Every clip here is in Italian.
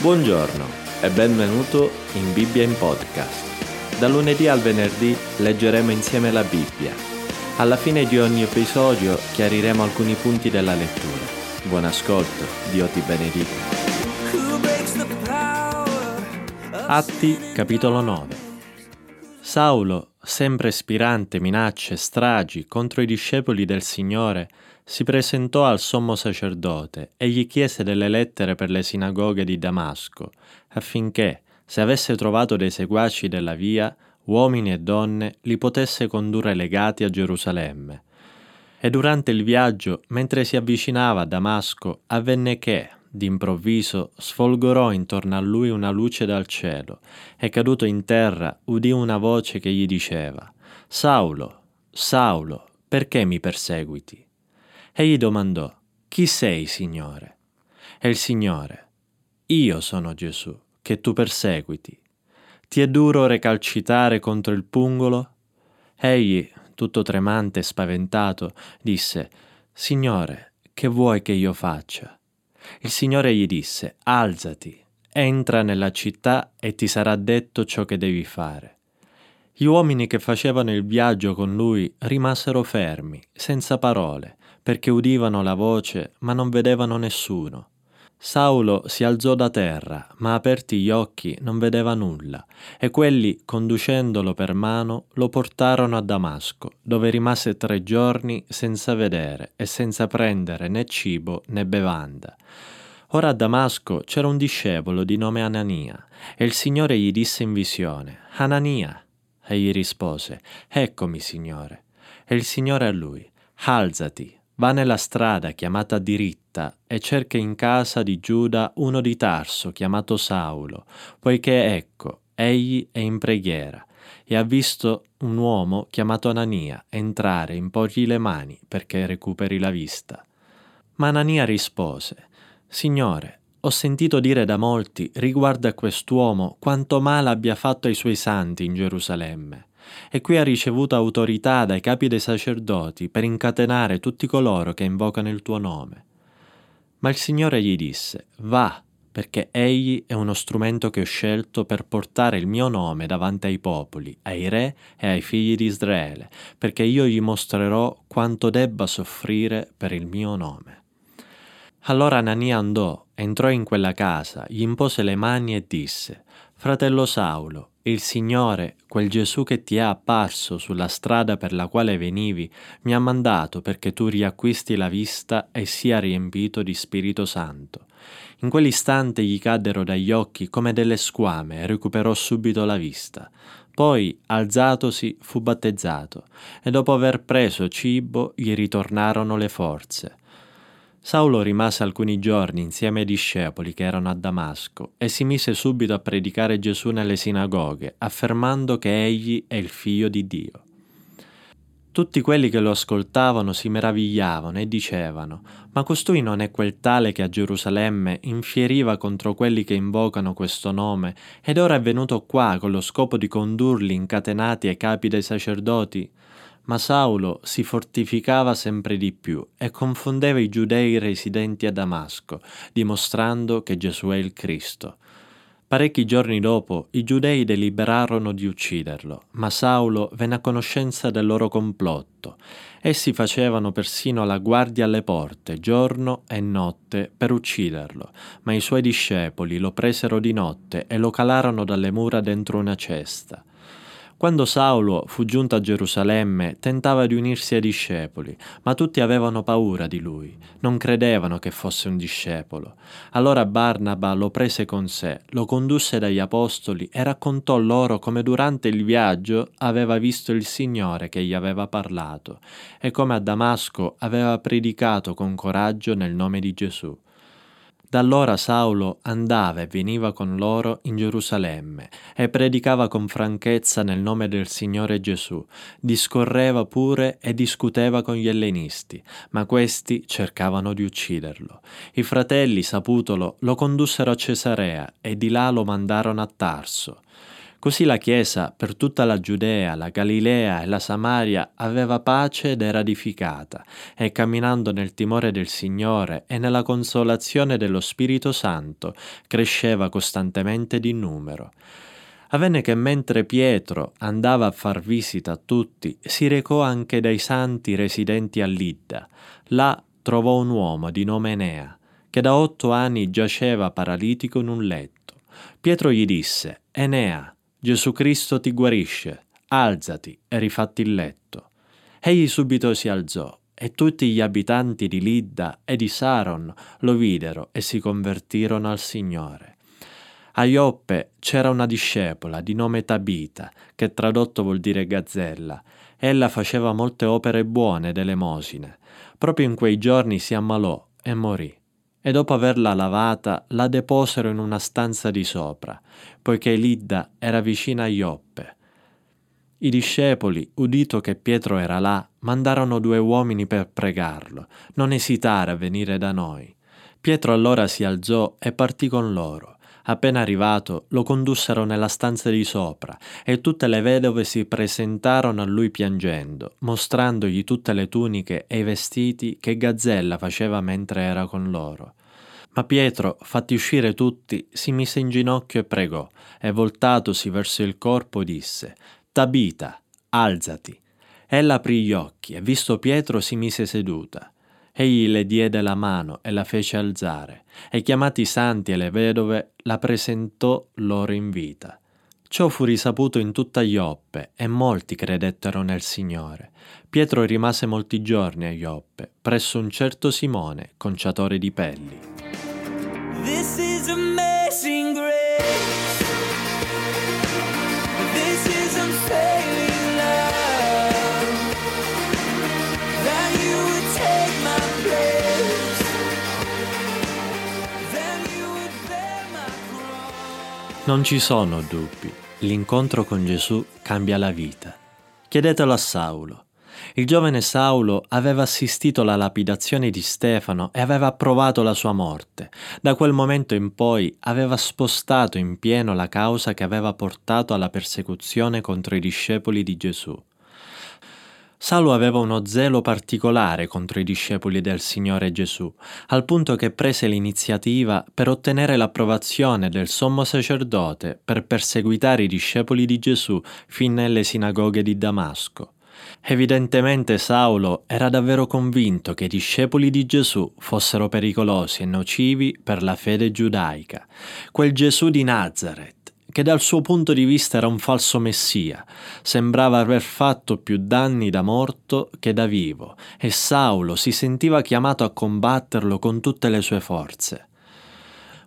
Buongiorno e benvenuto in Bibbia in podcast. Da lunedì al venerdì leggeremo insieme la Bibbia. Alla fine di ogni episodio chiariremo alcuni punti della lettura. Buon ascolto, Dio ti benedica. Atti capitolo 9 Saulo, sempre spirante minacce e stragi contro i discepoli del Signore, si presentò al sommo sacerdote e gli chiese delle lettere per le sinagoghe di Damasco, affinché, se avesse trovato dei seguaci della via, uomini e donne, li potesse condurre legati a Gerusalemme. E durante il viaggio, mentre si avvicinava a Damasco, avvenne che, d'improvviso, sfolgorò intorno a lui una luce dal cielo, e caduto in terra udì una voce che gli diceva, Saulo, Saulo, perché mi perseguiti? Egli domandò, Chi sei, Signore? E il Signore, Io sono Gesù, che tu perseguiti. Ti è duro recalcitare contro il pungolo? Egli, tutto tremante e spaventato, disse, Signore, che vuoi che io faccia? Il Signore gli disse, Alzati, entra nella città e ti sarà detto ciò che devi fare. Gli uomini che facevano il viaggio con lui rimasero fermi, senza parole, perché udivano la voce ma non vedevano nessuno. Saulo si alzò da terra, ma aperti gli occhi non vedeva nulla, e quelli, conducendolo per mano, lo portarono a Damasco, dove rimase tre giorni senza vedere e senza prendere né cibo né bevanda. Ora a Damasco c'era un discepolo di nome Anania, e il Signore gli disse in visione, Anania. Egli rispose, Eccomi, Signore. E il Signore a lui, Alzati, Va nella strada chiamata diritta e cerca in casa di Giuda uno di Tarso chiamato Saulo, poiché ecco, egli è in preghiera e ha visto un uomo chiamato Anania entrare e imporgli le mani perché recuperi la vista. Ma Anania rispose, Signore, ho sentito dire da molti riguardo a quest'uomo quanto male abbia fatto ai suoi santi in Gerusalemme e qui ha ricevuto autorità dai capi dei sacerdoti per incatenare tutti coloro che invocano il tuo nome. Ma il Signore gli disse, Va, perché egli è uno strumento che ho scelto per portare il mio nome davanti ai popoli, ai re e ai figli di Israele, perché io gli mostrerò quanto debba soffrire per il mio nome. Allora Anania andò, entrò in quella casa, gli impose le mani e disse, Fratello Saulo, il Signore, quel Gesù che ti è apparso sulla strada per la quale venivi, mi ha mandato perché tu riacquisti la vista e sia riempito di Spirito Santo. In quell'istante gli caddero dagli occhi come delle squame e recuperò subito la vista. Poi, alzatosi, fu battezzato, e dopo aver preso cibo gli ritornarono le forze. Saulo rimase alcuni giorni insieme ai discepoli che erano a Damasco e si mise subito a predicare Gesù nelle sinagoghe, affermando che egli è il figlio di Dio. Tutti quelli che lo ascoltavano si meravigliavano e dicevano, ma costui non è quel tale che a Gerusalemme infieriva contro quelli che invocano questo nome ed ora è venuto qua con lo scopo di condurli incatenati ai capi dei sacerdoti? Ma Saulo si fortificava sempre di più e confondeva i giudei residenti a Damasco, dimostrando che Gesù è il Cristo. Parecchi giorni dopo i giudei deliberarono di ucciderlo, ma Saulo venne a conoscenza del loro complotto. Essi facevano persino la guardia alle porte, giorno e notte, per ucciderlo, ma i suoi discepoli lo presero di notte e lo calarono dalle mura dentro una cesta. Quando Saulo fu giunto a Gerusalemme, tentava di unirsi ai discepoli, ma tutti avevano paura di lui, non credevano che fosse un discepolo. Allora Barnaba lo prese con sé, lo condusse dagli apostoli e raccontò loro come durante il viaggio aveva visto il Signore che gli aveva parlato e come a Damasco aveva predicato con coraggio nel nome di Gesù. Da allora Saulo andava e veniva con loro in Gerusalemme e predicava con franchezza nel nome del Signore Gesù, discorreva pure e discuteva con gli ellenisti, ma questi cercavano di ucciderlo. I fratelli, saputolo, lo condussero a Cesarea e di là lo mandarono a Tarso. Così la Chiesa per tutta la Giudea, la Galilea e la Samaria aveva pace ed era edificata, e camminando nel timore del Signore e nella consolazione dello Spirito Santo, cresceva costantemente di numero. Avvenne che mentre Pietro andava a far visita a tutti, si recò anche dai santi residenti a Lidda. Là trovò un uomo di nome Enea, che da otto anni giaceva paralitico in un letto. Pietro gli disse, Enea, Gesù Cristo ti guarisce, alzati e rifatti il letto. Egli subito si alzò e tutti gli abitanti di Lidda e di Saron lo videro e si convertirono al Signore. A Ioppe c'era una discepola di nome Tabita, che tradotto vuol dire gazzella. Ella faceva molte opere buone ed elemosine. Proprio in quei giorni si ammalò e morì e dopo averla lavata la deposero in una stanza di sopra, poiché Lidda era vicina a Ioppe. I discepoli, udito che Pietro era là, mandarono due uomini per pregarlo, non esitare a venire da noi. Pietro allora si alzò e partì con loro. Appena arrivato, lo condussero nella stanza di sopra e tutte le vedove si presentarono a lui piangendo, mostrandogli tutte le tuniche e i vestiti che Gazzella faceva mentre era con loro. Ma Pietro, fatti uscire tutti, si mise in ginocchio e pregò, e voltatosi verso il corpo disse, Tabita, alzati. Ella aprì gli occhi e visto Pietro si mise seduta. Egli le diede la mano e la fece alzare, e chiamati i santi e le vedove, la presentò loro in vita. Ciò fu risaputo in tutta Ioppe, e molti credettero nel Signore. Pietro rimase molti giorni a Ioppe, presso un certo Simone, conciatore di pelli. Non ci sono dubbi, l'incontro con Gesù cambia la vita. Chiedetelo a Saulo. Il giovane Saulo aveva assistito alla lapidazione di Stefano e aveva approvato la sua morte. Da quel momento in poi aveva spostato in pieno la causa che aveva portato alla persecuzione contro i discepoli di Gesù. Saulo aveva uno zelo particolare contro i discepoli del Signore Gesù, al punto che prese l'iniziativa per ottenere l'approvazione del sommo sacerdote per perseguitare i discepoli di Gesù fin nelle sinagoghe di Damasco. Evidentemente Saulo era davvero convinto che i discepoli di Gesù fossero pericolosi e nocivi per la fede giudaica. Quel Gesù di Nazareth che dal suo punto di vista era un falso messia, sembrava aver fatto più danni da morto che da vivo, e Saulo si sentiva chiamato a combatterlo con tutte le sue forze.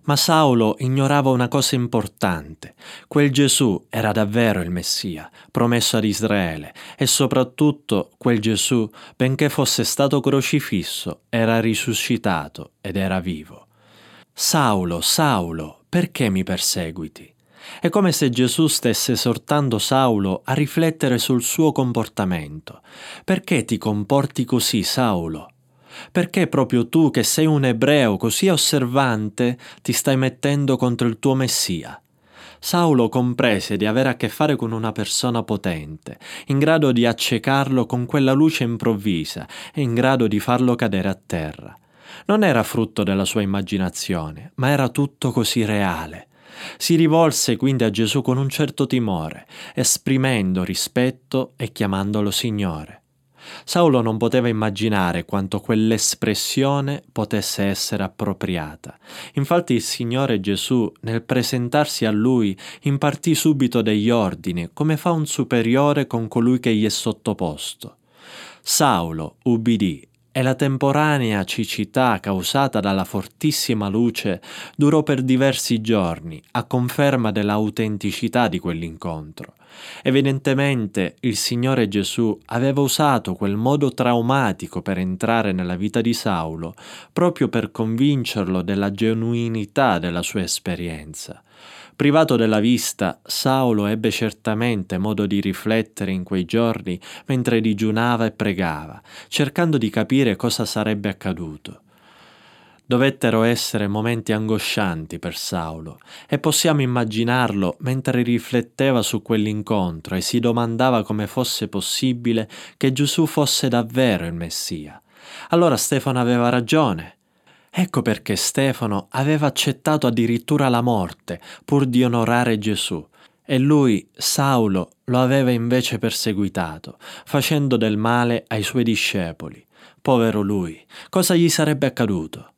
Ma Saulo ignorava una cosa importante. Quel Gesù era davvero il Messia, promesso ad Israele, e soprattutto quel Gesù, benché fosse stato crocifisso, era risuscitato ed era vivo. Saulo, Saulo, perché mi perseguiti? È come se Gesù stesse esortando Saulo a riflettere sul suo comportamento. Perché ti comporti così, Saulo? Perché proprio tu, che sei un ebreo così osservante, ti stai mettendo contro il tuo Messia? Saulo comprese di avere a che fare con una persona potente, in grado di accecarlo con quella luce improvvisa e in grado di farlo cadere a terra. Non era frutto della sua immaginazione, ma era tutto così reale. Si rivolse quindi a Gesù con un certo timore, esprimendo rispetto e chiamandolo Signore. Saulo non poteva immaginare quanto quell'espressione potesse essere appropriata. Infatti il Signore Gesù, nel presentarsi a lui, impartì subito degli ordini, come fa un superiore con colui che gli è sottoposto. Saulo ubbidì e la temporanea cecità causata dalla fortissima luce durò per diversi giorni, a conferma dell'autenticità di quell'incontro. Evidentemente il Signore Gesù aveva usato quel modo traumatico per entrare nella vita di Saulo, proprio per convincerlo della genuinità della sua esperienza. Privato della vista, Saulo ebbe certamente modo di riflettere in quei giorni mentre digiunava e pregava, cercando di capire cosa sarebbe accaduto. Dovettero essere momenti angoscianti per Saulo e possiamo immaginarlo mentre rifletteva su quell'incontro e si domandava come fosse possibile che Gesù fosse davvero il Messia. Allora Stefano aveva ragione. Ecco perché Stefano aveva accettato addirittura la morte pur di onorare Gesù. E lui, Saulo, lo aveva invece perseguitato, facendo del male ai suoi discepoli. Povero lui, cosa gli sarebbe accaduto?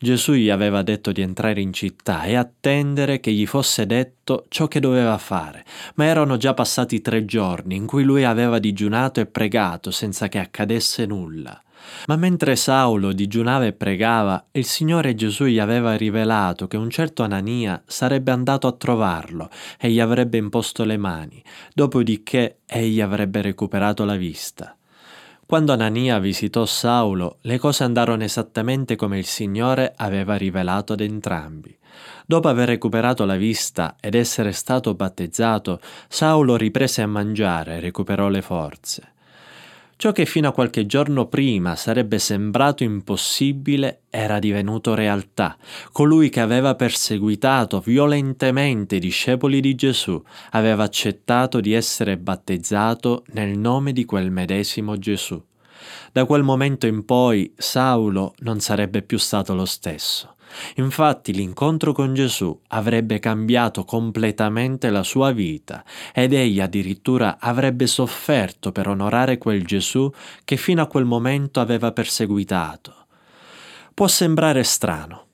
Gesù gli aveva detto di entrare in città e attendere che gli fosse detto ciò che doveva fare, ma erano già passati tre giorni in cui lui aveva digiunato e pregato senza che accadesse nulla. Ma mentre Saulo digiunava e pregava, il Signore Gesù gli aveva rivelato che un certo Anania sarebbe andato a trovarlo e gli avrebbe imposto le mani, dopodiché egli avrebbe recuperato la vista. Quando Anania visitò Saulo, le cose andarono esattamente come il Signore aveva rivelato ad entrambi. Dopo aver recuperato la vista ed essere stato battezzato, Saulo riprese a mangiare e recuperò le forze. Ciò che fino a qualche giorno prima sarebbe sembrato impossibile era divenuto realtà. Colui che aveva perseguitato violentemente i discepoli di Gesù aveva accettato di essere battezzato nel nome di quel medesimo Gesù. Da quel momento in poi Saulo non sarebbe più stato lo stesso. Infatti l'incontro con Gesù avrebbe cambiato completamente la sua vita ed egli addirittura avrebbe sofferto per onorare quel Gesù che fino a quel momento aveva perseguitato. Può sembrare strano,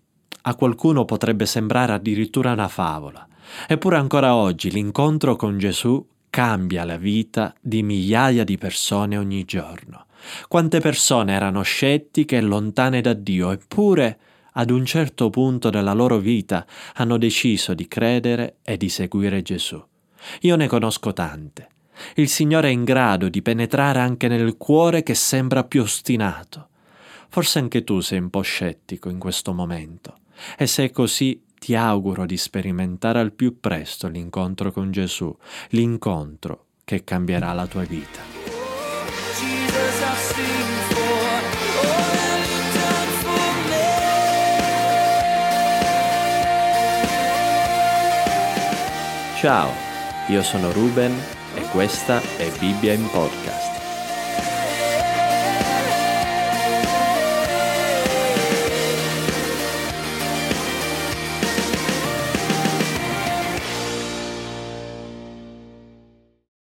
a qualcuno potrebbe sembrare addirittura una favola, eppure ancora oggi l'incontro con Gesù cambia la vita di migliaia di persone ogni giorno. Quante persone erano scettiche e lontane da Dio, eppure ad un certo punto della loro vita hanno deciso di credere e di seguire Gesù. Io ne conosco tante. Il Signore è in grado di penetrare anche nel cuore che sembra più ostinato. Forse anche tu sei un po' scettico in questo momento. E se è così, ti auguro di sperimentare al più presto l'incontro con Gesù, l'incontro che cambierà la tua vita. Ciao, io sono Ruben e questa è Bibbia in Podcast.